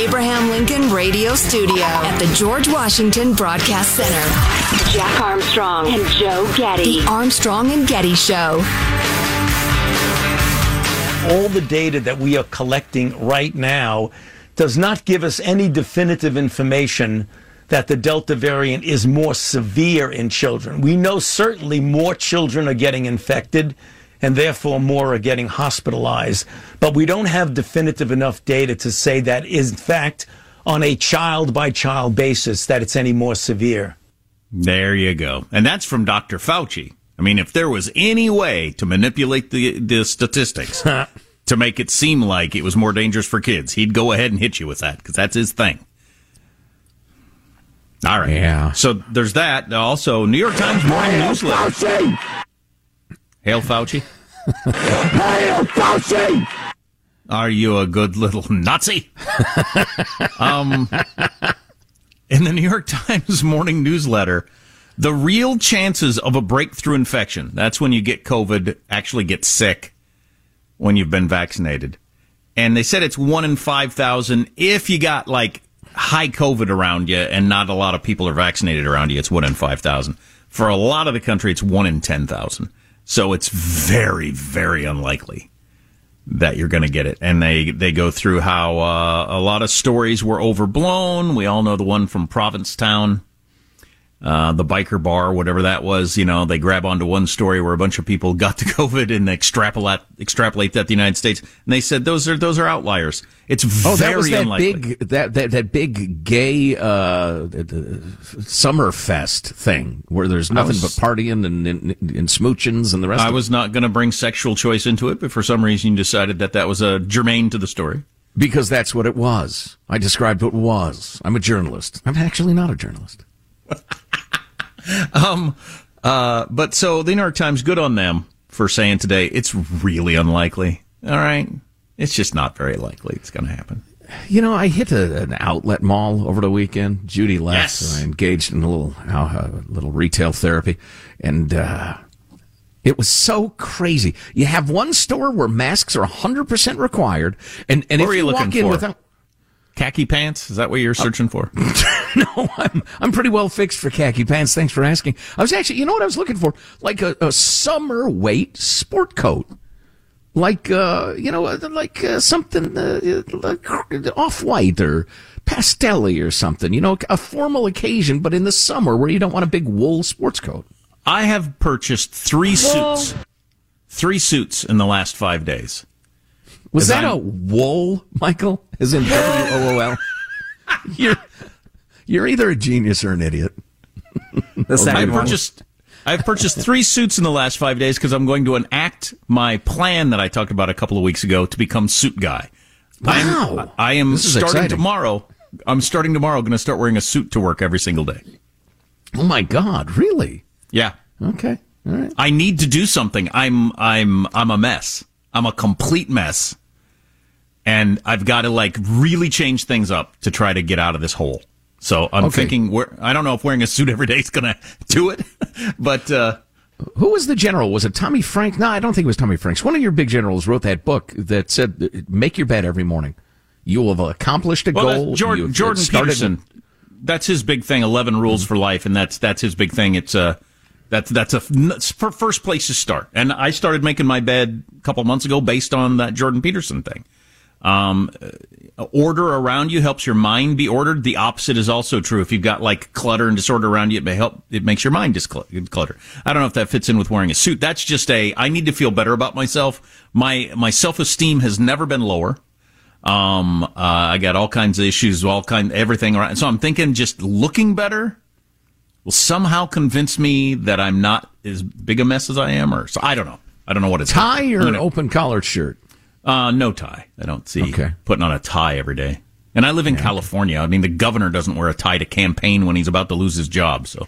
Abraham Lincoln Radio Studio at the George Washington Broadcast Center, Jack Armstrong and Joe Getty. The Armstrong and Getty Show. all the data that we are collecting right now does not give us any definitive information that the Delta variant is more severe in children. We know certainly more children are getting infected and therefore more are getting hospitalized, but we don't have definitive enough data to say that is in fact on a child by child basis that it's any more severe. There you go. And that's from Dr. Fauci. I mean, if there was any way to manipulate the, the statistics to make it seem like it was more dangerous for kids, he'd go ahead and hit you with that because that's his thing. All right. Yeah. So there's that. Also, New York Times morning newsletter. Hail Fauci. Hail Fauci! Are you a good little Nazi? um, in the New York Times morning newsletter, the real chances of a breakthrough infection, that's when you get COVID, actually get sick when you've been vaccinated. And they said it's one in 5,000. If you got like high COVID around you and not a lot of people are vaccinated around you, it's one in 5,000. For a lot of the country, it's one in 10,000. So it's very, very unlikely that you're going to get it. And they, they go through how uh, a lot of stories were overblown. We all know the one from Provincetown, uh, the biker bar, whatever that was. You know, they grab onto one story where a bunch of people got the COVID and extrapolate extrapolate that to the United States. And they said those are those are outliers. It's very Oh, that was that unlikely. big that, that that big gay uh, summer fest thing where there's nothing was- but partying and, and, and smoochins and the rest. I was not going to bring sexual choice into it, but for some reason you decided that that was a germane to the story. because that's what it was. I described what it was. I'm a journalist. I'm actually not a journalist. Um, uh, but so the New York Times, good on them for saying today it's really unlikely. All right, it's just not very likely it's going to happen. You know, I hit a, an outlet mall over the weekend. Judy left, Yes. I engaged in a little uh, little retail therapy, and uh, it was so crazy. You have one store where masks are 100 percent required, and and What if were you walk looking in for? without Khaki pants? Is that what you're searching for? no, I'm I'm pretty well fixed for khaki pants. Thanks for asking. I was actually, you know what I was looking for? Like a, a summer weight sport coat. Like, uh, you know, uh, like uh, something uh, like off white or pastelly or something. You know, a formal occasion, but in the summer where you don't want a big wool sports coat. I have purchased three suits, three suits in the last five days. Was that I'm- a wool, Michael? As in W O O L? You're you're either a genius or an idiot. The I purchased. I've purchased three suits in the last five days because I'm going to enact my plan that I talked about a couple of weeks ago to become suit guy. Wow. I'm, I am This is starting exciting. tomorrow. I'm starting tomorrow. Going to start wearing a suit to work every single day. Oh my God! Really? Yeah, Okay. All right. I need to do something. I'm I'm I'm a mess. I'm a complete mess, and I've got to like really change things up to try to get out of this hole. So I'm Okay. thinking. I don't know if wearing a suit every day is going to do it, but. uh Who was the general? Was it Tommy Frank? No, I don't think it was Tommy Franks. One of your big generals wrote that book that said, "Make your bed every morning. You will have accomplished a Well, goal." that's Jordan, Jordan started- Peterson. That's his big thing. Eleven rules for life, and that's that's his big thing. It's uh that's that's a for first place to start. And I started making my bed a couple months ago based on that Jordan Peterson thing. Um, order around you helps your mind be ordered. The opposite is also true. If you've got like clutter and disorder around you, it may help. It makes your mind disclutter. I don't know if that fits in with wearing a suit. That's just a. I need to feel better about myself. My my self esteem has never been lower. Um, uh, I got all kinds of issues, all kind, everything around. So I'm thinking just looking better will somehow convince me that I'm not as big a mess as I am, or so I don't know. I don't know what it's tie or an open collared shirt. Uh, no tie. I don't see Okay. putting on a tie every day. And I live in California. I mean, the governor doesn't wear a tie to campaign when he's about to lose his job. So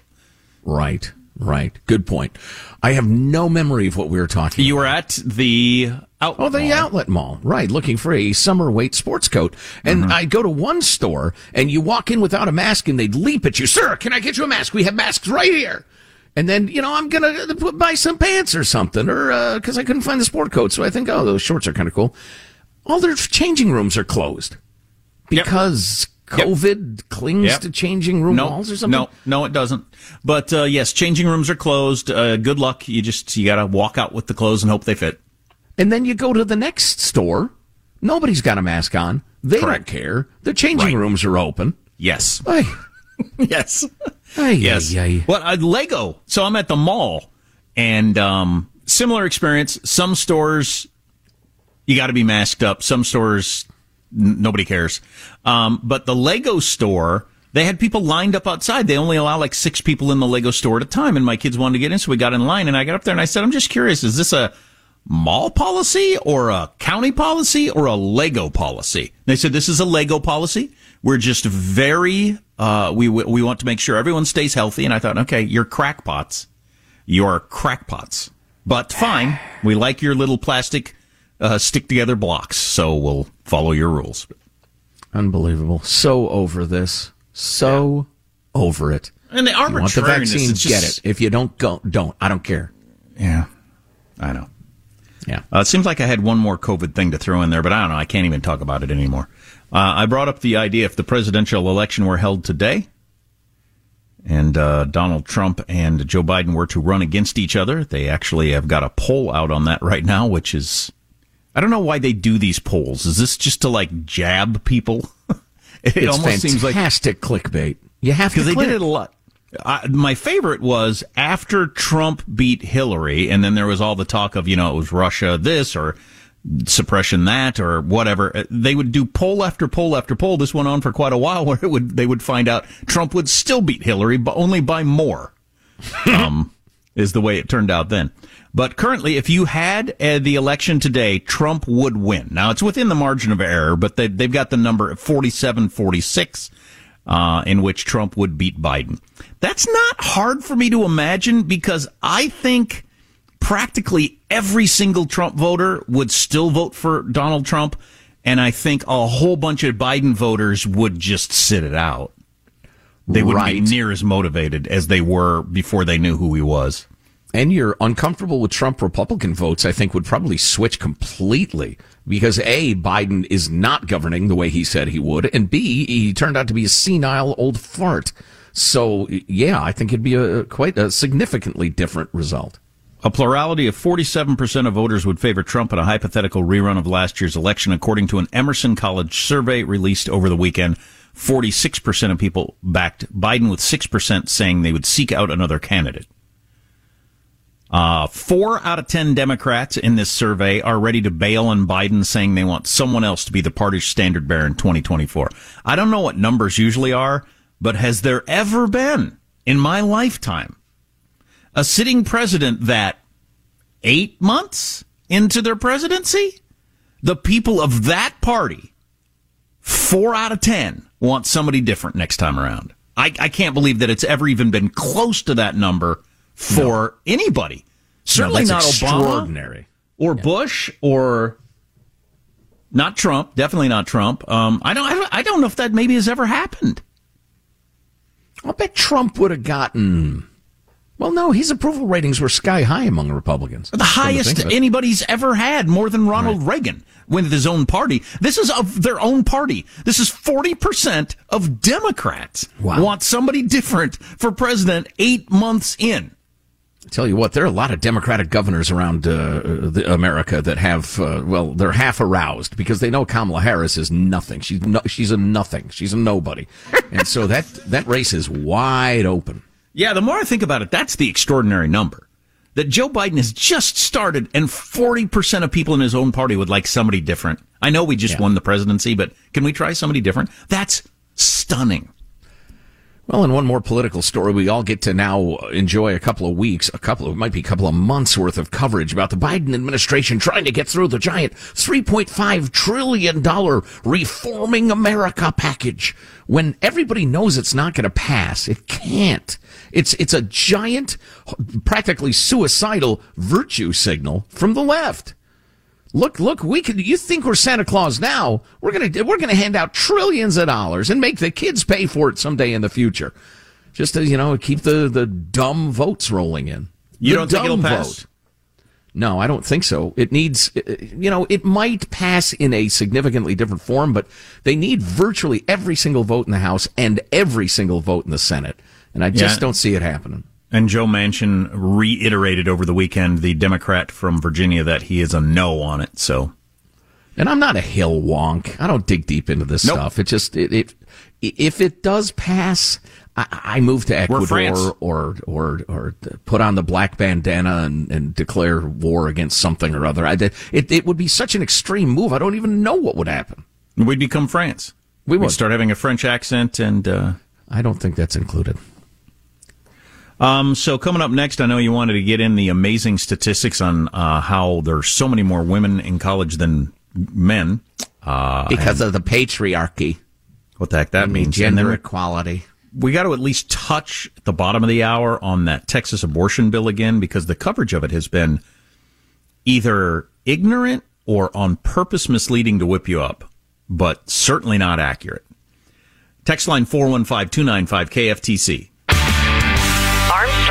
Right. Right. Good point. I have no memory of what we were talking. you were at the. Oh, the mall. outlet mall, right? Looking for a summer weight sports coat, and Mm-hmm. I'd go to one store, and you walk in without a mask, and they'd leap at you, "Sir, can I get you a mask? We have masks right here." And then you know I'm gonna buy some pants or something, or because I couldn't find the sport coat, so I think, oh, those shorts are kind of cool. All their changing rooms are closed because Yep. COVID clings Yep. to changing room no, walls or something. No, no, it doesn't. But uh, yes, changing rooms are closed. Uh, good luck. You just you got to walk out with the clothes and hope they fit. And then you go to the next store, nobody's got a mask on. They Correct. don't care. The changing Right. rooms are open. Yes, yes. Hey, Yes. hey, hey. Well, uh, Lego. So I'm at the mall, and um, similar experience. Some stores you got to be masked up. Some stores n- nobody cares. Um, but the Lego store. They had people lined up outside. They only allow like six people in the Lego store at a time, and my kids wanted to get in, so we got in line. And I got up there and I said, "I'm just curious. Is this a mall policy or a county policy or a Lego policy?" They said, "This is a Lego policy. We're just very uh, we we want to make sure everyone stays healthy." And I thought, "Okay, you're crackpots. You're crackpots, but fine. We like your little plastic uh, stick together blocks, so we'll follow your rules." Unbelievable. So over this. So over it. And the You want the vaccine, it's get it. If you don't go, don't. I don't care. Yeah, I know. Yeah. Uh, it seems like I had one more COVID thing to throw in there, but I don't know. I can't even talk about it anymore. Uh, I brought up the idea if the presidential election were held today and uh, Donald Trump and Joe Biden were to run against each other, they actually have got a poll out on that right now, which is. I don't know why they do these polls. Is this just to like jab people? it It's almost seems like fantastic clickbait. You have to because they click. did it a lot. I, my favorite was after Trump beat Hillary, and then there was all the talk of you know it was Russia this or suppression that or whatever. Uh, They would do poll after poll after poll. This went on for quite a while, where it would they would find out Trump would still beat Hillary, but only by more. um, is the way it turned out then. But currently, if you had uh, the election today, Trump would win. Now, it's within the margin of error, but they, they've got the number at 47 46, uh, in which Trump would beat Biden. That's not hard for me to imagine because I think practically every single Trump voter would still vote for Donald Trump. And I think a whole bunch of Biden voters would just sit it out. They wouldn't Right. be near as motivated as they were before they knew who he was. and you're uncomfortable with Trump Republican votes, I think would probably switch completely because A, Biden is not governing the way he said he would, and B, he turned out to be a senile old fart. So, yeah, I think it'd be a quite a significantly different result. A plurality of 47% of voters would favor Trump in a hypothetical rerun of last year's election, according to an Emerson College survey released over the weekend. 46% of people backed Biden, with 6% saying they would seek out another candidate. Uh, four out of ten Democrats in this survey are ready to bail on Biden, saying they want someone else to be the party's standard bearer in 2024. I don't know what numbers usually are, but has there ever been in my lifetime a sitting president that eight months into their presidency, the people of that party, four out of ten, want somebody different next time around? I, I can't believe that it's ever even been close to that number for anybody. Certainly No, not Obama or Bush or not Trump. Definitely not Trump. Um, I don't. I don't. I don't know if that maybe has ever happened. I'll bet Trump would have gotten. Well, no, his approval ratings were sky high among Republicans. The highest think of it. anybody's ever had, more than Ronald Reagan with his own party. This is of their own party. This is forty percent of Democrats Wow. want somebody different for president eight months in. Tell you what, there are a lot of Democratic governors around uh, the, America that have, uh, well, they're half aroused because they know Kamala Harris is nothing. She's no, she's a nothing. She's a nobody, and so that that race is wide open. Yeah, the more I think about it, that's the extraordinary number. That Joe Biden has just started and 40% of people in his own party would like somebody different. I know we just Yeah. won the presidency, but can we try somebody different? That's stunning. Well, and one more political story. We all get to now enjoy a couple of weeks, a couple of, might be a couple of months worth of coverage about the Biden administration trying to get through the giant $3.5 trillion reforming America package when everybody knows it's not going to pass. It can't. It's, it's a giant, practically suicidal virtue signal from the left. Look, look, we could, you think we're Santa Claus now? We're gonna, we're gonna hand out trillions of dollars and make the kids pay for it someday in the future. Just to, you know, keep the, the dumb votes rolling in. You The don't think it'll pass? No, I don't think so. It needs, uh, you know, it might pass in a significantly different form, but they need virtually every single vote in the House and every single vote in the Senate. And I just Yeah. don't see it happening. And Joe Manchin reiterated over the weekend, the Democrat from Virginia, that he is a no on it. So And I'm not a hill wonk. I don't dig deep into this Nope. stuff. It just it, it if it does pass, I, I move to Ecuador or or or put on the black bandana and, and declare war against something or other. I, it it would be such an extreme move. I don't even know what would happen. we'd become France. We We'd would. start having a French accent and, uh, I don't think that's included. Um, so coming up next, I know you wanted to get in the amazing statistics on uh, how there's so many more women in college than men. Uh, Because of the patriarchy. what the heck that mean, means? Gender then equality. we got to at least touch at the bottom of the hour on that Texas abortion bill again because the coverage of it has been either ignorant or on purpose misleading to whip you up, but certainly not accurate. Text line 415 295 KFTC.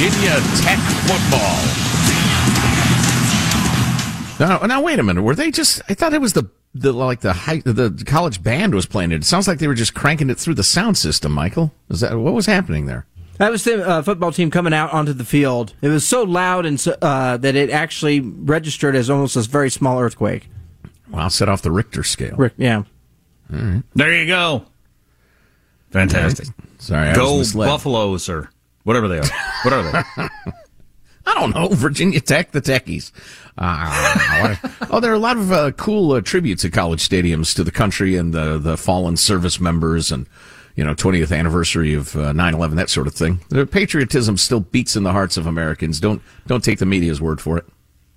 Virginia Tech football. Now, now wait a minute. Were they just? I thought it was the the like the high, the college band was playing it. It sounds like they were just cranking it through the sound system. Michael, is that what was happening there? That was the uh, football team coming out onto the field. It was so loud and so, uh, that it actually registered as almost a very small earthquake. Wow, set off the Richter scale. Rick, yeah. There you go. Fantastic. Sorry, I was Go misled. Buffaloes or whatever they are. What are they? I don't know. Virginia Tech, the Techies. Uh, oh, there are a lot of uh, cool uh, tributes at college stadiums to the country and the the fallen service members and you know 20th anniversary of uh, 9/11, that sort of thing. The patriotism still beats in the hearts of Americans. Don't don't take the media's word for it.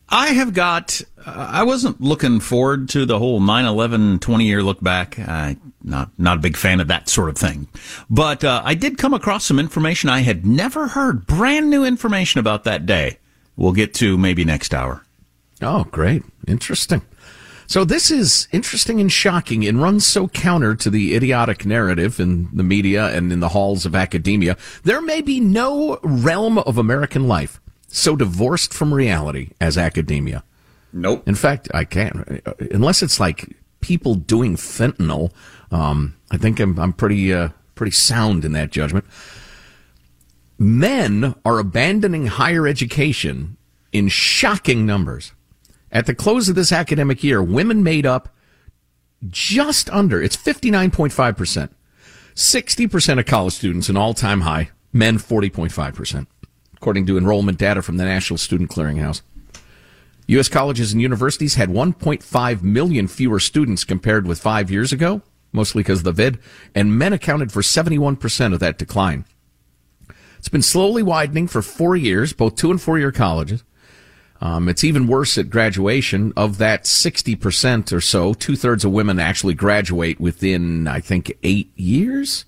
I have got. I wasn't looking forward to the whole 9/11 20 year look back. I not not a big fan of that sort of thing, but uh, I did come across some information I had never heard. Brand new information about that day. We'll get to maybe next hour. Oh, great. Interesting. So this is interesting and shocking and runs so counter to the idiotic narrative in the media and in the halls of academia. There may be no realm of American life so divorced from reality as academia. Nope. In fact, I can't, unless it's like people doing fentanyl. Um, I think I'm, I'm pretty, uh, pretty sound in that judgment. Men are abandoning higher education in shocking numbers. At the close of this academic year, women made up just under, it's 59.5%. 60% of college students, an all time high, men 40.5%, according to enrollment data from the National Student Clearinghouse. U.S. colleges and universities had 1.5 million fewer students compared with five years ago, mostly because of the vid, and men accounted for 71% of that decline. It's been slowly widening for four years, both two and four year colleges. Um, it's even worse at graduation. Of that 60% or so, two thirds of women actually graduate within, I think, eight years.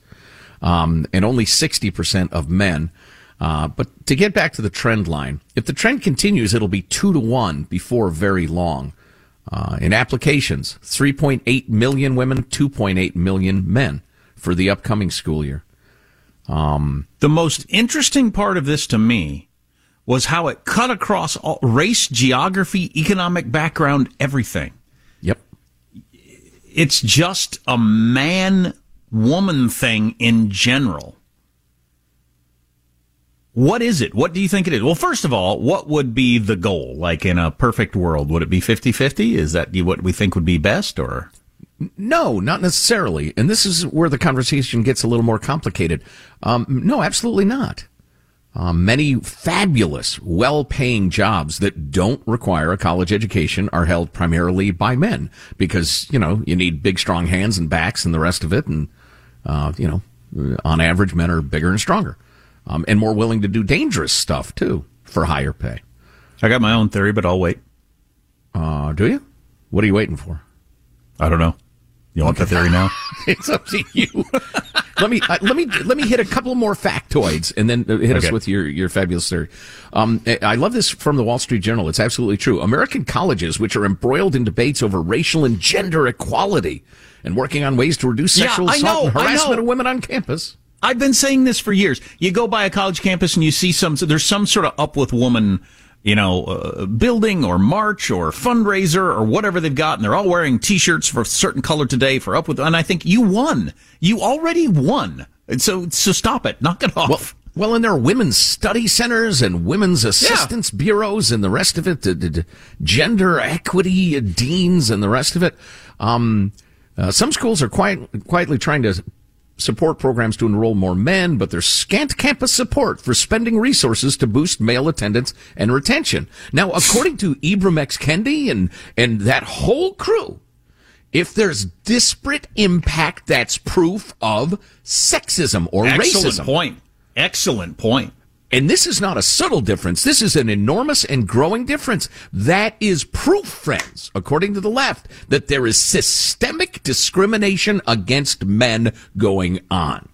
Um, and only 60% of men. Uh, but to get back to the trend line, if the trend continues, it'll be two to one before very long. Uh, in applications, 3.8 million women, 2.8 million men for the upcoming school year. Um, the most interesting part of this to me was how it cut across all, race, geography, economic background, everything. Yep. It's just a man woman thing in general. What is it? What do you think it is? Well, first of all, what would be the goal? Like in a perfect world, would it be 50 50? Is that what we think would be best or? No, not necessarily. And this is where the conversation gets a little more complicated. Um, no, absolutely not. Um, many fabulous, well-paying jobs that don't require a college education are held primarily by men because you know you need big, strong hands and backs and the rest of it, and uh, you know, on average, men are bigger and stronger, um, and more willing to do dangerous stuff too for higher pay. I got my own theory, but I'll wait. Uh, do you? What are you waiting for? I don't know. You want the theory now? it's up to you. let me uh, let me let me hit a couple more factoids and then uh, hit okay. us with your your fabulous theory. Um, I love this from the Wall Street Journal. It's absolutely true. American colleges, which are embroiled in debates over racial and gender equality and working on ways to reduce sexual yeah, assault know, and harassment of women on campus. I've been saying this for years. You go by a college campus and you see some. There's some sort of up with woman you know, uh, building or march or fundraiser or whatever they've got, and they're all wearing T-shirts for a certain color today for up with. And I think you won. You already won. And so, so stop it. Knock it off. Well, well, and there are women's study centers and women's assistance yeah. bureaus and the rest of it, the, the, gender equity deans and the rest of it. Um, uh, some schools are quiet, quietly trying to support programs to enroll more men, but there's scant campus support for spending resources to boost male attendance and retention. Now, according to Ibram X. Kendi and, and that whole crew, if there's disparate impact, that's proof of sexism or Excellent racism. point. Excellent point. And this is not a subtle difference. This is an enormous and growing difference. That is proof, friends, according to the left, that there is systemic discrimination against men going on.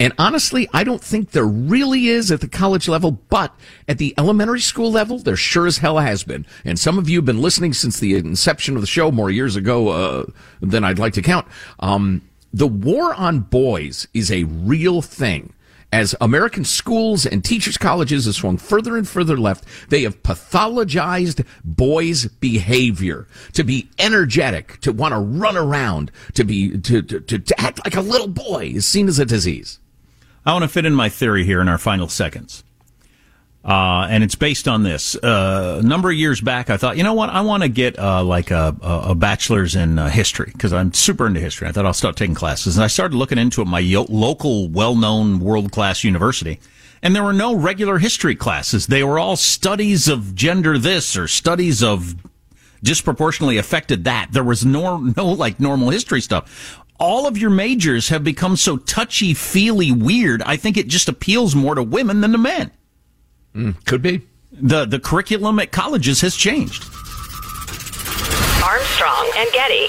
And honestly, I don't think there really is at the college level, but at the elementary school level, there sure as hell has been. And some of you have been listening since the inception of the show more years ago uh, than I'd like to count. Um, the war on boys is a real thing as American schools and teachers' colleges have swung further and further left, they have pathologized boys' behavior to be energetic, to want to run around, to be to, to, to, to act like a little boy is seen as a disease. I want to fit in my theory here in our final seconds. Uh, and it's based on this. Uh, a number of years back, I thought, you know what? I want to get uh, like a, a, bachelor's in uh, history because I'm super into history. I thought I'll start taking classes, and I started looking into it. My yo- local, well-known, world-class university, and there were no regular history classes. They were all studies of gender this or studies of disproportionately affected that. There was no no like normal history stuff all of your majors have become so touchy feely weird. I think it just appeals more to women than to men. Mm, could be. The the curriculum at colleges has changed. Armstrong and Getty.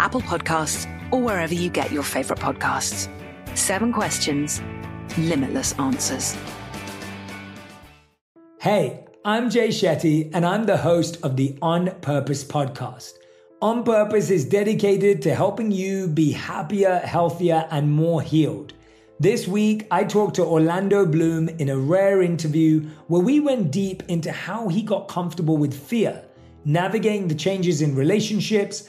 Apple Podcasts, or wherever you get your favorite podcasts. Seven questions, limitless answers. Hey, I'm Jay Shetty, and I'm the host of the On Purpose podcast. On Purpose is dedicated to helping you be happier, healthier, and more healed. This week, I talked to Orlando Bloom in a rare interview where we went deep into how he got comfortable with fear, navigating the changes in relationships,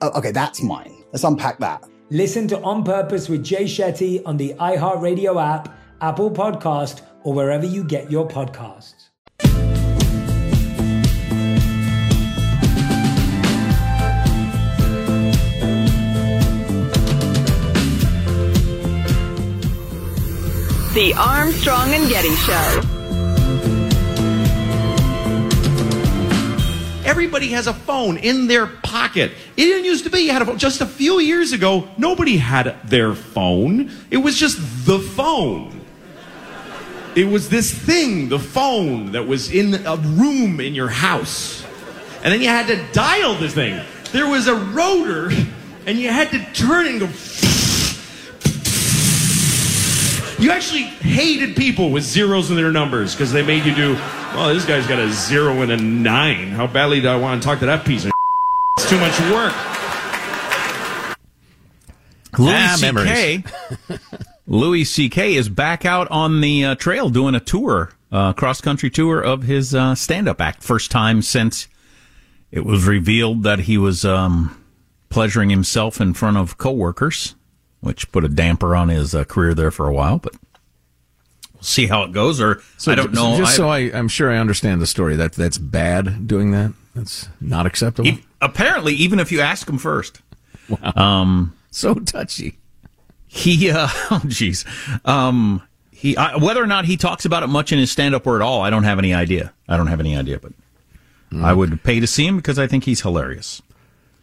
Oh, okay, that's mine. Let's unpack that. Listen to On Purpose with Jay Shetty on the iHeartRadio app, Apple Podcast, or wherever you get your podcasts. The Armstrong and Getty Show. Everybody has a phone in their pocket. It didn't used to be you had a phone. Just a few years ago, nobody had their phone. It was just the phone. It was this thing, the phone, that was in a room in your house. And then you had to dial the thing. There was a rotor, and you had to turn it and go. You actually hated people with zeros in their numbers because they made you do, oh, this guy's got a zero and a nine. How badly do I want to talk to that piece of It's too much work. Louis Ah, C.K. Louis C.K. is back out on the uh, trail doing a tour, uh, cross country tour of his uh, stand up act. First time since it was revealed that he was um, pleasuring himself in front of coworkers, which put a damper on his uh, career there for a while. But we'll see how it goes. Or So I don't know. Just so I, I'm sure I understand the story. That that's bad doing that. That's not acceptable. he- apparently, even if you ask him first. Um, so touchy. He, uh, oh, jeez. Um, he, I, whether or not he talks about it much in his stand up or at all, I don't have any idea. I don't have any idea, but I would pay to see him because I think he's hilarious.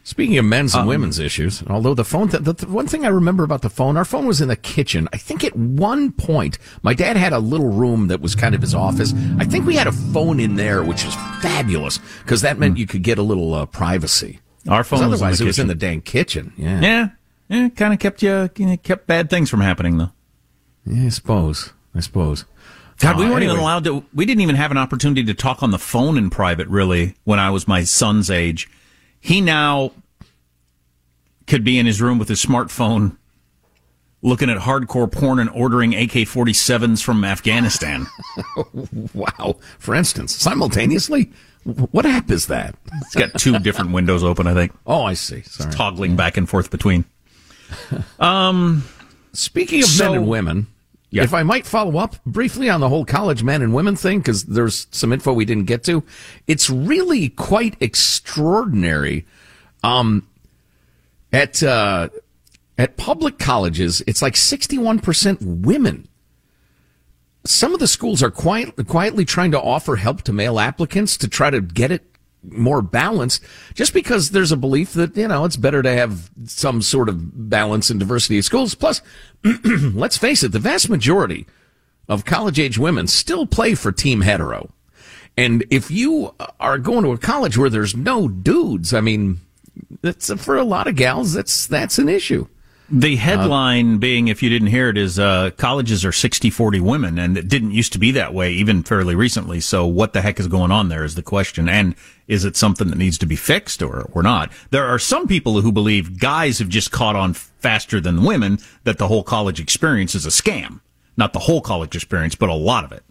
Speaking of men's and Um, women's issues, although the phone, th- the, the one thing I remember about the phone, our phone was in the kitchen. I think at one point, my dad had a little room that was kind of his office. I think we had a phone in there, which was fabulous because that meant you could get a little uh, privacy. Our phone was otherwise the it was in the dang kitchen. Yeah, Yeah. Yeah. Kind of kept you, you know, kept bad things from happening though. Yeah, I suppose. I suppose. God, we Uh, weren't even anyway. allowed to. We didn't even have an opportunity to talk on the phone in private. Really, when I was my son's age, he now could be in his room with his smartphone, looking at hardcore porn and ordering AK-47s from Afghanistan. wow. For instance, simultaneously, what app is that? It's got two different windows open. I think. Oh, I see. Sorry. It's toggling back and forth between. Um, Speaking of So- men and women, if I might follow up briefly on the whole college men and women thing, because there's some info we didn't get to. It's really quite extraordinary. Um, at uh, at public colleges, it's like 61% women. Some of the schools are quiet, quietly trying to offer help to male applicants to try to get it more balanced, just because there's a belief that, you know, it's better to have some sort of balance and diversity of schools. Plus, let's face it, the vast majority of college age women still play for team hetero. And if you are going to a college where there's no dudes, I mean, that's for a lot of gals, that's, that's an issue. The headline being, if you didn't hear it, is uh, colleges are 60 40 women, and it didn't used to be that way even fairly recently. So, what the heck is going on there is the question. And is it something that needs to be fixed or, or not? There are some people who believe guys have just caught on faster than women, that the whole college experience is a scam. Not the whole college experience, but a lot of it.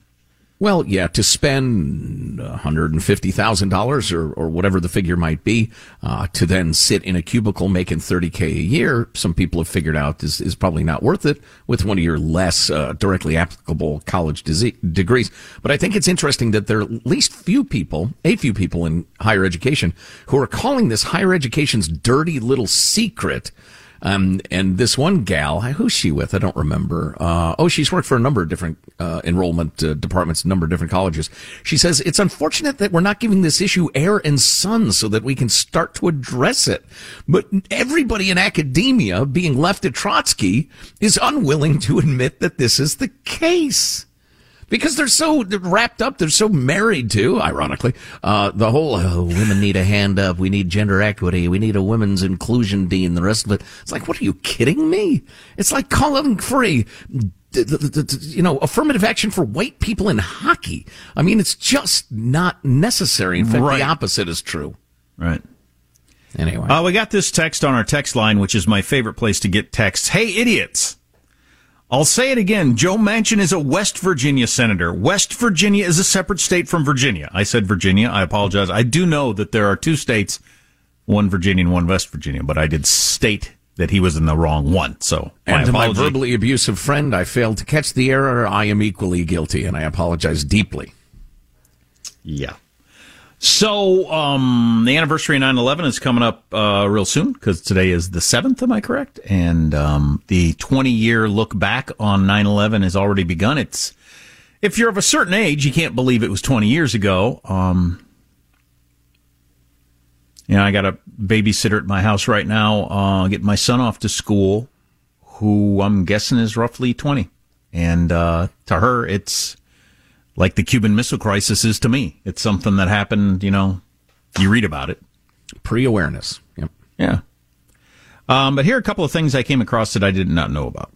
Well, yeah, to spend $150,000 or, or whatever the figure might be, uh, to then sit in a cubicle making 30K a year, some people have figured out is, is probably not worth it with one of your less uh, directly applicable college dise- degrees. But I think it's interesting that there are at least few people, a few people in higher education who are calling this higher education's dirty little secret. Um, and this one gal, who's she with? I don't remember. Uh, oh, she's worked for a number of different uh, enrollment uh, departments, a number of different colleges. She says it's unfortunate that we're not giving this issue air and sun so that we can start to address it. But everybody in academia, being left at Trotsky, is unwilling to admit that this is the case because they're so wrapped up, they're so married to, ironically, uh, the whole uh, women need a hand up, we need gender equity, we need a women's inclusion dean, the rest of it. It's like, what are you kidding me? It's like calling for a, you know, affirmative action for white people in hockey. I mean, it's just not necessary. In fact, Right. the opposite is true. Right. Anyway. Uh, we got this text on our text line, which is my favorite place to get texts. Hey, idiots. I'll say it again. Joe Manchin is a West Virginia senator. West Virginia is a separate state from Virginia. I said Virginia. I apologize. I do know that there are two states, one Virginia and one West Virginia, but I did state that he was in the wrong one. So my And to my verbally abusive friend, I failed to catch the error. I am equally guilty, and I apologize deeply. Yeah. So, um, the anniversary of 9-11 is coming up, uh, real soon because today is the 7th, am I correct? And, um, the 20 year look back on 9-11 has already begun. It's, if you're of a certain age, you can't believe it was 20 years ago. Um, you know, I got a babysitter at my house right now, uh, getting my son off to school, who I'm guessing is roughly 20. And, uh, to her, it's, like the Cuban Missile Crisis is to me. It's something that happened, you know, you read about it. Pre awareness. Yep. Yeah. Um, but here are a couple of things I came across that I did not know about.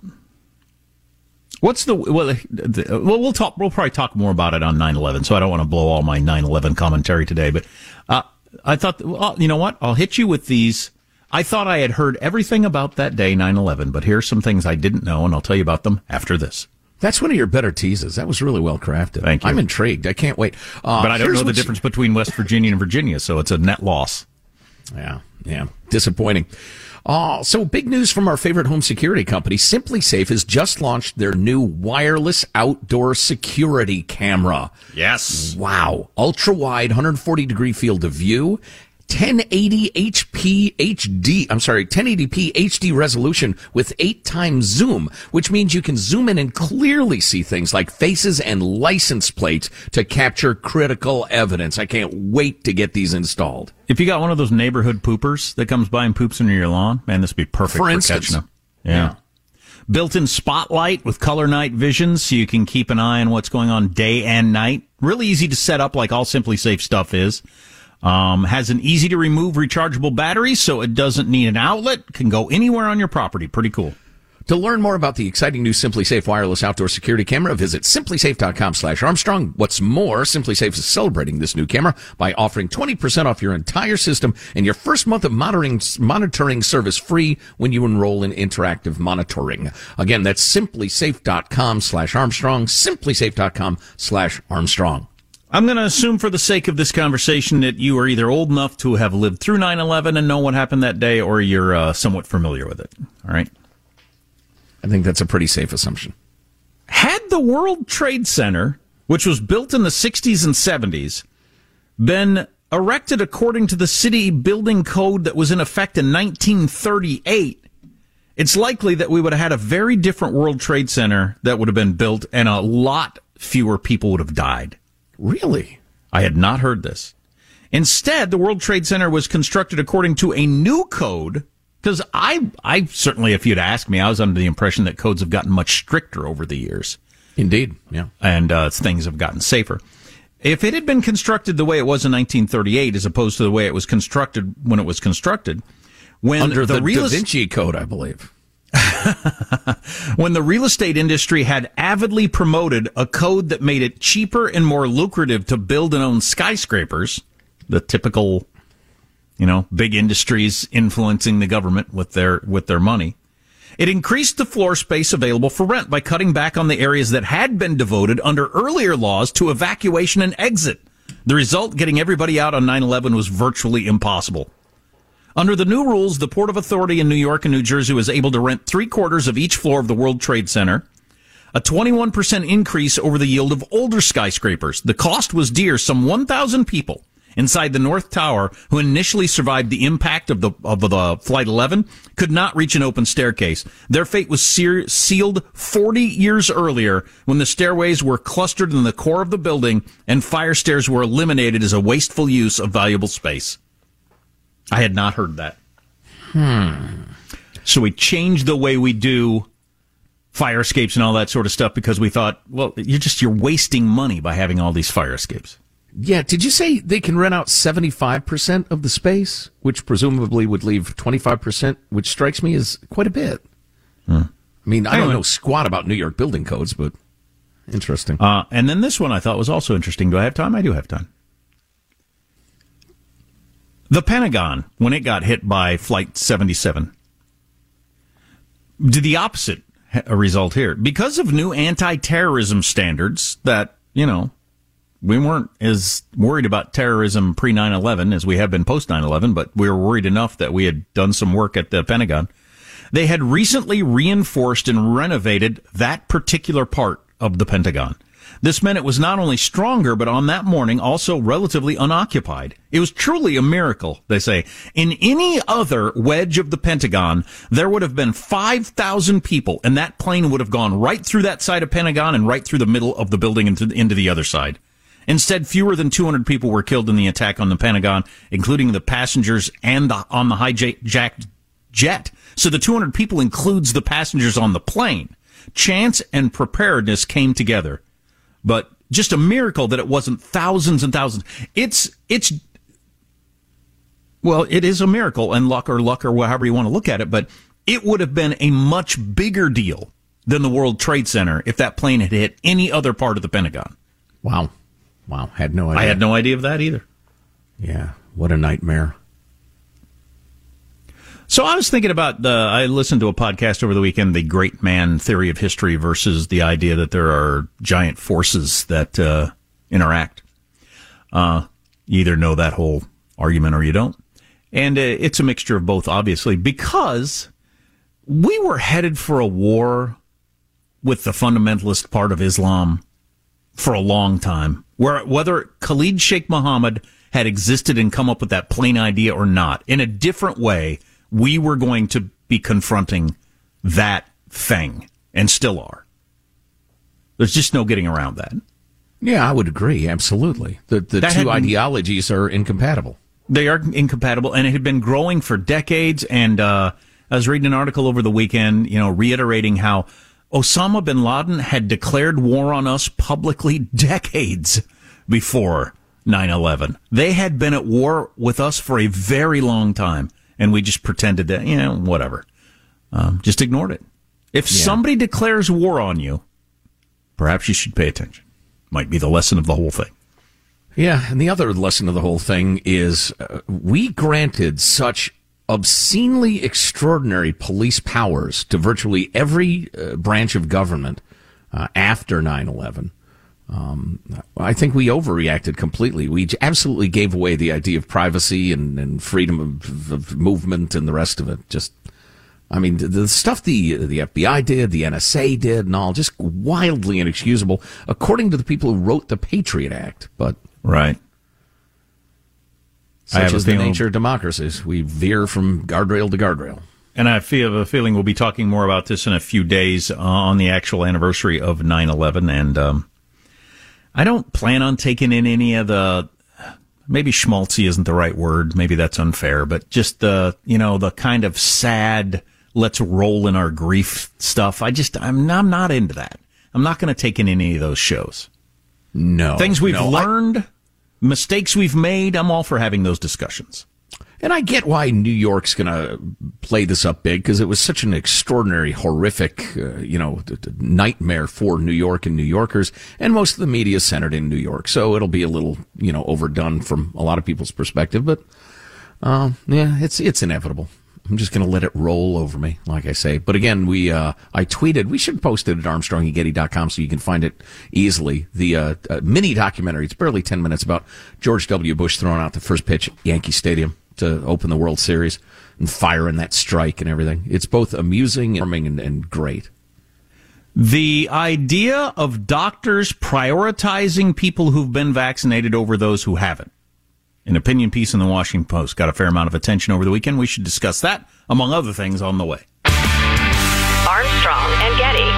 What's the well? The, well, we'll talk. We'll probably talk more about it on 9/11. So I don't want to blow all my 9/11 commentary today. But uh, I thought, well, you know what? I'll hit you with these. I thought I had heard everything about that day, 9/11. But here's some things I didn't know, and I'll tell you about them after this. That's one of your better teases. That was really well crafted. Thank you. I'm intrigued. I can't wait. Uh, but I don't know the what you- difference between West Virginia and Virginia, so it's a net loss. Yeah, yeah, disappointing. Uh, so big news from our favorite home security company, SimpliSafe, has just launched their new wireless outdoor security camera. Yes. Wow. Ultra wide, 140 degree field of view. 1080 HP HD, I'm sorry, 1080p HD resolution with eight times zoom, which means you can zoom in and clearly see things like faces and license plates to capture critical evidence. I can't wait to get these installed. If you got one of those neighborhood poopers that comes by and poops under your lawn, man, this would be perfect For for, instance. catching them. Yeah. Built-in spotlight with color night vision, so you can keep an eye on what's going on day and night. Really easy to set up, like all SimpliSafe stuff is. Um, has an easy to remove rechargeable battery, so it doesn't need an outlet. Can go anywhere on your property. Pretty cool. To learn more about the exciting new SimpliSafe wireless outdoor security camera, visit simplisafe.com slash Armstrong. What's more, SimpliSafe is celebrating this new camera by offering 20% off your entire system and your first month of monitoring, monitoring service free when you enroll in interactive monitoring. Again, that's simplisafe.com slash Armstrong, simplisafe.com slash Armstrong. I'm going to assume for the sake of this conversation that you are either old enough to have lived through 9-11 and know what happened that day, or you're uh, somewhat familiar with it. All right. I think that's a pretty safe assumption. Had the World Trade Center, which was built in the 60s and 70s, been erected according to the city building code that was in effect in 1938, it's likely that we would have had a very different World Trade Center that would have been built and a lot fewer people would have died. Really? I had not heard this. Instead, the World Trade Center was constructed according to a new code because I, I certainly, if you'd asked me, I was under the impression that codes have gotten much stricter over the years. Indeed, yeah. And uh, things have gotten safer. If it had been constructed the way it was in 1938, as opposed to the way it was constructed when it was constructed, when under the, the Da Vinci Code, I believe. when the real estate industry had avidly promoted a code that made it cheaper and more lucrative to build and own skyscrapers, the typical you know, big industries influencing the government with their with their money. It increased the floor space available for rent by cutting back on the areas that had been devoted under earlier laws to evacuation and exit. The result, getting everybody out on 9-11 was virtually impossible. Under the new rules, the Port of Authority in New York and New Jersey was able to rent three quarters of each floor of the World Trade Center, a 21% increase over the yield of older skyscrapers. The cost was dear, some 1,000 people inside the North Tower who initially survived the impact of the of the Flight 11 could not reach an open staircase. Their fate was sealed 40 years earlier when the stairways were clustered in the core of the building and fire stairs were eliminated as a wasteful use of valuable space. I had not heard that. Hmm. So we changed the way we do fire escapes and all that sort of stuff because we thought, well, you're just you're wasting money by having all these fire escapes. Yeah, did you say they can rent out 75% of the space, which presumably would leave 25%, which strikes me as quite a bit. Hmm. I mean, I don't know squat about New York building codes, but interesting. Uh, and then this one I thought was also interesting. Do I have time? I do have time. The Pentagon, when it got hit by Flight 77, did the opposite result here. Because of new anti terrorism standards that, you know, we weren't as worried about terrorism pre 9 11 as we have been post 9 11, but we were worried enough that we had done some work at the Pentagon. They had recently reinforced and renovated that particular part of the Pentagon. This meant it was not only stronger, but on that morning also relatively unoccupied. It was truly a miracle, they say. In any other wedge of the Pentagon, there would have been 5,000 people, and that plane would have gone right through that side of Pentagon and right through the middle of the building into, into the other side. Instead, fewer than 200 people were killed in the attack on the Pentagon, including the passengers and the, on the hijacked jet. So the 200 people includes the passengers on the plane. Chance and preparedness came together, but just a miracle that it wasn't thousands and thousands. It's it's well, it is a miracle and luck or luck or however you want to look at it, but it would have been a much bigger deal than the World Trade Center if that plane had hit any other part of the Pentagon. Wow. Wow, had no idea. I had no idea of that either. Yeah, what a nightmare. So I was thinking about the. I listened to a podcast over the weekend, the Great Man Theory of History versus the idea that there are giant forces that uh, interact. Uh, you either know that whole argument or you don't, and uh, it's a mixture of both, obviously, because we were headed for a war with the fundamentalist part of Islam for a long time. Where whether Khalid Sheikh Mohammed had existed and come up with that plane idea or not, in a different way, we were going to be confronting that thing and still are. There's just no getting around that. Yeah, I would agree. Absolutely. The, the two been, ideologies are incompatible. They are incompatible, and it had been growing for decades. And uh, I was reading an article over the weekend, you know, reiterating how Osama bin Laden had declared war on us publicly decades before 9 11. They had been at war with us for a very long time, and we just pretended that, you know, whatever. Um, just ignored it. If Yeah. somebody declares war on you, perhaps you should pay attention. Might be the lesson of the whole thing. Yeah, and the other lesson of the whole thing is uh, we granted such obscenely extraordinary police powers to virtually every uh, branch of government uh, after 9 11. Um, I think we overreacted completely. We absolutely gave away the idea of privacy and, and freedom of, of movement and the rest of it. Just, I mean, the, the stuff the the FBI did, the NSA did, and all, just wildly inexcusable, according to the people who wrote the Patriot Act. But Right. Such is the nature of democracies. We veer from guardrail to guardrail. And I feel a feeling we'll be talking more about this in a few days uh, on the actual anniversary of 9-11. And um, I don't plan on taking in any of the, maybe schmaltzy isn't the right word. Maybe that's unfair, but just the, you know, the kind of sad, let's roll in our grief stuff. I just, I'm, I'm not into that. I'm not going to take in any of those shows. No. Things we've no, I- learned, mistakes we've made, I'm all for having those discussions. And I get why New York's going to play this up big because it was such an extraordinary, horrific, uh, you know, nightmare for New York and New Yorkers. And most of the media centered in New York. So it'll be a little, you know, overdone from a lot of people's perspective. But, uh, yeah, it's, it's inevitable. I'm just going to let it roll over me, like I say. But again, we, uh, I tweeted, we should post it at armstrongandgetty.com so you can find it easily. The, uh, uh, mini documentary, it's barely 10 minutes about George W. Bush throwing out the first pitch at Yankee Stadium to open the World Series and firing that strike and everything. It's both amusing and, and, and great. The idea of doctors prioritizing people who've been vaccinated over those who haven't. An opinion piece in the Washington Post got a fair amount of attention over the weekend. We should discuss that, among other things, on the way. Armstrong and Getty.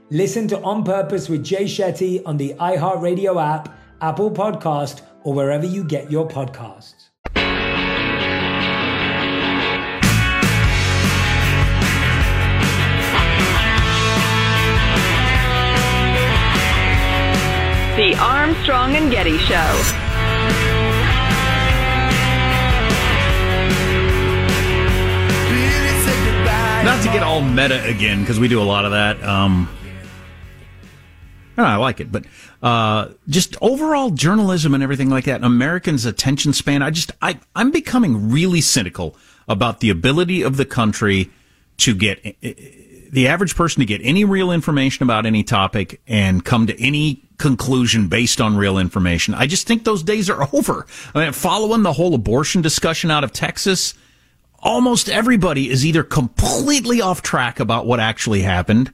Listen to On Purpose with Jay Shetty on the iHeartRadio app, Apple Podcast, or wherever you get your podcasts. The Armstrong and Getty Show. Not to get all meta again, because we do a lot of that. Um, I like it, but uh, just overall journalism and everything like that. Americans' attention span. I just, I, I'm becoming really cynical about the ability of the country to get the average person to get any real information about any topic and come to any conclusion based on real information. I just think those days are over. I mean, following the whole abortion discussion out of Texas, almost everybody is either completely off track about what actually happened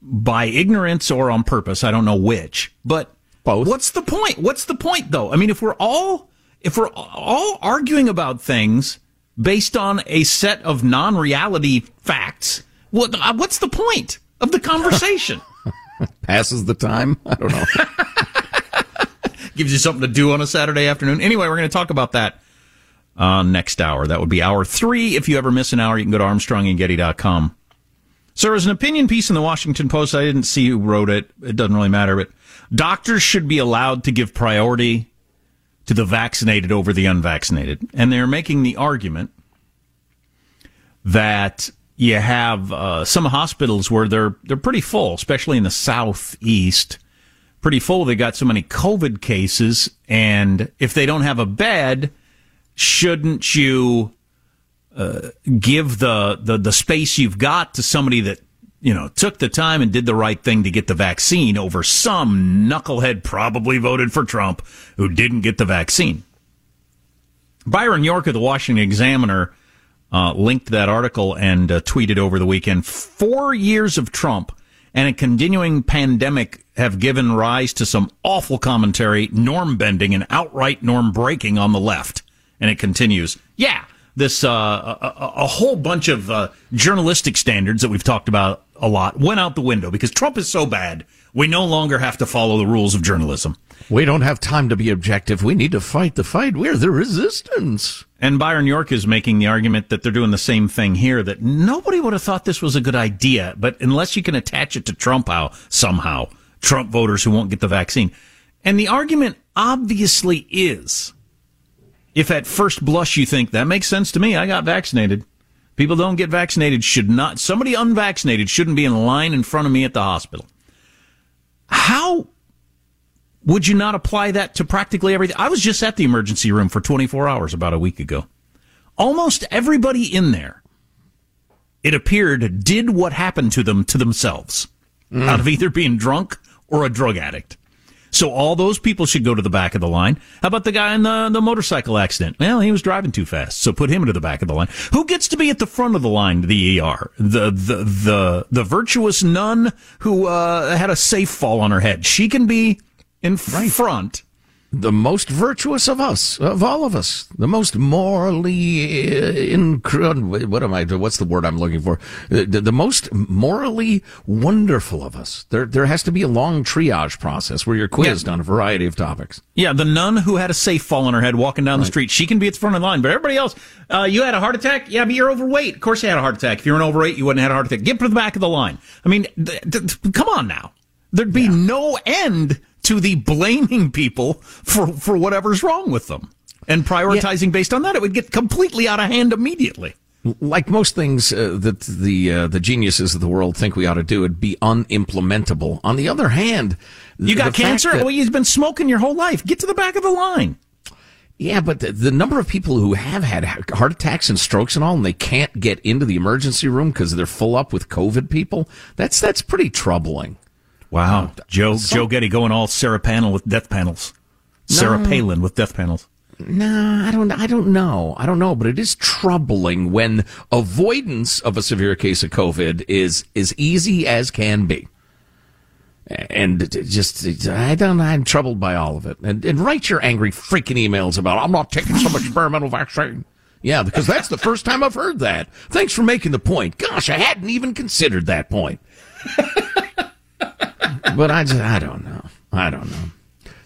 by ignorance or on purpose. I don't know which, but both. What's the point? What's the point though? I mean, if we're all, if we're all arguing about things based on a set of non-reality facts, what, what's the point of the conversation? Passes the time? I don't know. Gives you something to do on a Saturday afternoon. Anyway, we're going to talk about that uh, next hour. That would be hour three. If you ever miss an hour, you can go to armstrongandgetty.com. So there was an opinion piece in the Washington Post. I didn't see who wrote it. It doesn't really matter, but doctors should be allowed to give priority to the vaccinated over the unvaccinated. And they're making the argument that you have uh, some hospitals where they're they're pretty full, especially in the southeast. Pretty full. They got so many COVID cases, and if they don't have a bed, shouldn't you give the, the the space you've got to somebody that you know took the time and did the right thing to get the vaccine over some knucklehead probably voted for Trump who didn't get the vaccine? Byron York of the Washington Examiner uh, linked that article and uh, tweeted over the weekend. Four years of Trump and a continuing pandemic have given rise to some awful commentary, norm bending, and outright norm breaking on the left. And it continues. Yeah, this uh, a, a, whole bunch of uh, journalistic standards that we've talked about a lot went out the window because Trump is so bad. We no longer have to follow the rules of journalism. We don't have time to be objective. We need to fight the fight. We're the resistance. And Byron York is making the argument that they're doing the same thing here, that nobody would have thought this was a good idea, but unless you can attach it to Trump how, somehow, Trump voters who won't get the vaccine. And the argument obviously is, if at first blush you think that makes sense to me, I got vaccinated. People don't get vaccinated should not, somebody unvaccinated shouldn't be in line in front of me at the hospital. How would you not apply that to practically everything? I was just at the emergency room for 24 hours about a week ago. Almost everybody in there, it appeared, did what happened to them to themselves mm. out of either being drunk or a drug addict. So all those people should go to the back of the line. How about the guy in the, the motorcycle accident? Well, he was driving too fast, so put him into the back of the line. Who gets to be at the front of the line the ER? The the the the virtuous nun who uh, had a safe fall on her head. She can be in right. front. The most virtuous of us, of all of us, the most morally uh, in what am I? What's the word I'm looking for? The, the, most morally wonderful of us. There, there has to be a long triage process where you're quizzed yeah. on a variety of topics. Yeah, the nun who had a safe fall on her head walking down right. the street, she can be at the front of the line. But everybody else, uh, you had a heart attack. Yeah, but you're overweight. Of course, you had a heart attack. If you're an overweight, you wouldn't have had a heart attack. Get to the back of the line. I mean, th- th- come on now. There'd be yeah. no end to the blaming people for, for whatever's wrong with them and prioritizing yeah. based on that. It would get completely out of hand immediately. Like most things uh, that the uh, the geniuses of the world think we ought to do, it'd be unimplementable. On the other hand, you got cancer. That, well, you've been smoking your whole life. Get to the back of the line. Yeah, but the, the, number of people who have had heart attacks and strokes and all, and they can't get into the emergency room because they're full up with COVID people, that's, that's pretty troubling. Wow, uh, Joe some, Joe Getty going all Sarah Panel with death panels. No, Sarah Palin with death panels. No, I don't. I don't know. I don't know. But it is troubling when avoidance of a severe case of COVID is as easy as can be. And just, I don't. I'm troubled by all of it. And, and write your angry freaking emails about. I'm not taking some experimental vaccine. Yeah, because that's the first time I've heard that. Thanks for making the point. Gosh, I hadn't even considered that point. but I just, I don't know. I don't know.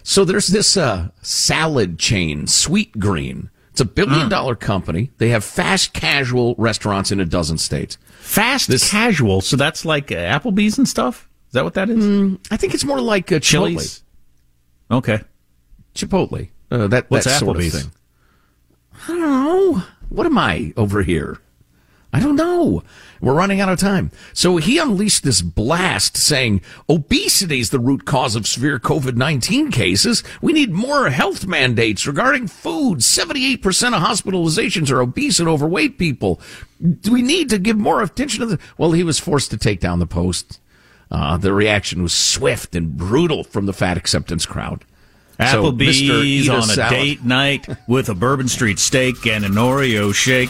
So there's this uh, salad chain, Sweetgreen. It's a billion dollar company. They have fast casual restaurants in a dozen states. Fast casual, so that's like uh, Applebee's and stuff. Is that what that is? I think it's more like uh, Chipotle. Chili's? Okay. Chipotle. Uh, that What's that sort of Applebee's? thing. I don't know. What am I over here? I don't know. We're running out of time. So he unleashed this blast saying obesity is the root cause of severe COVID 19 cases. We need more health mandates regarding food. 78% of hospitalizations are obese and overweight people. Do we need to give more attention to the. Well, he was forced to take down the post. Uh, the reaction was swift and brutal from the fat acceptance crowd. So. Applebee's Eat on a Salad- date night with a Bourbon Street steak and an Oreo shake.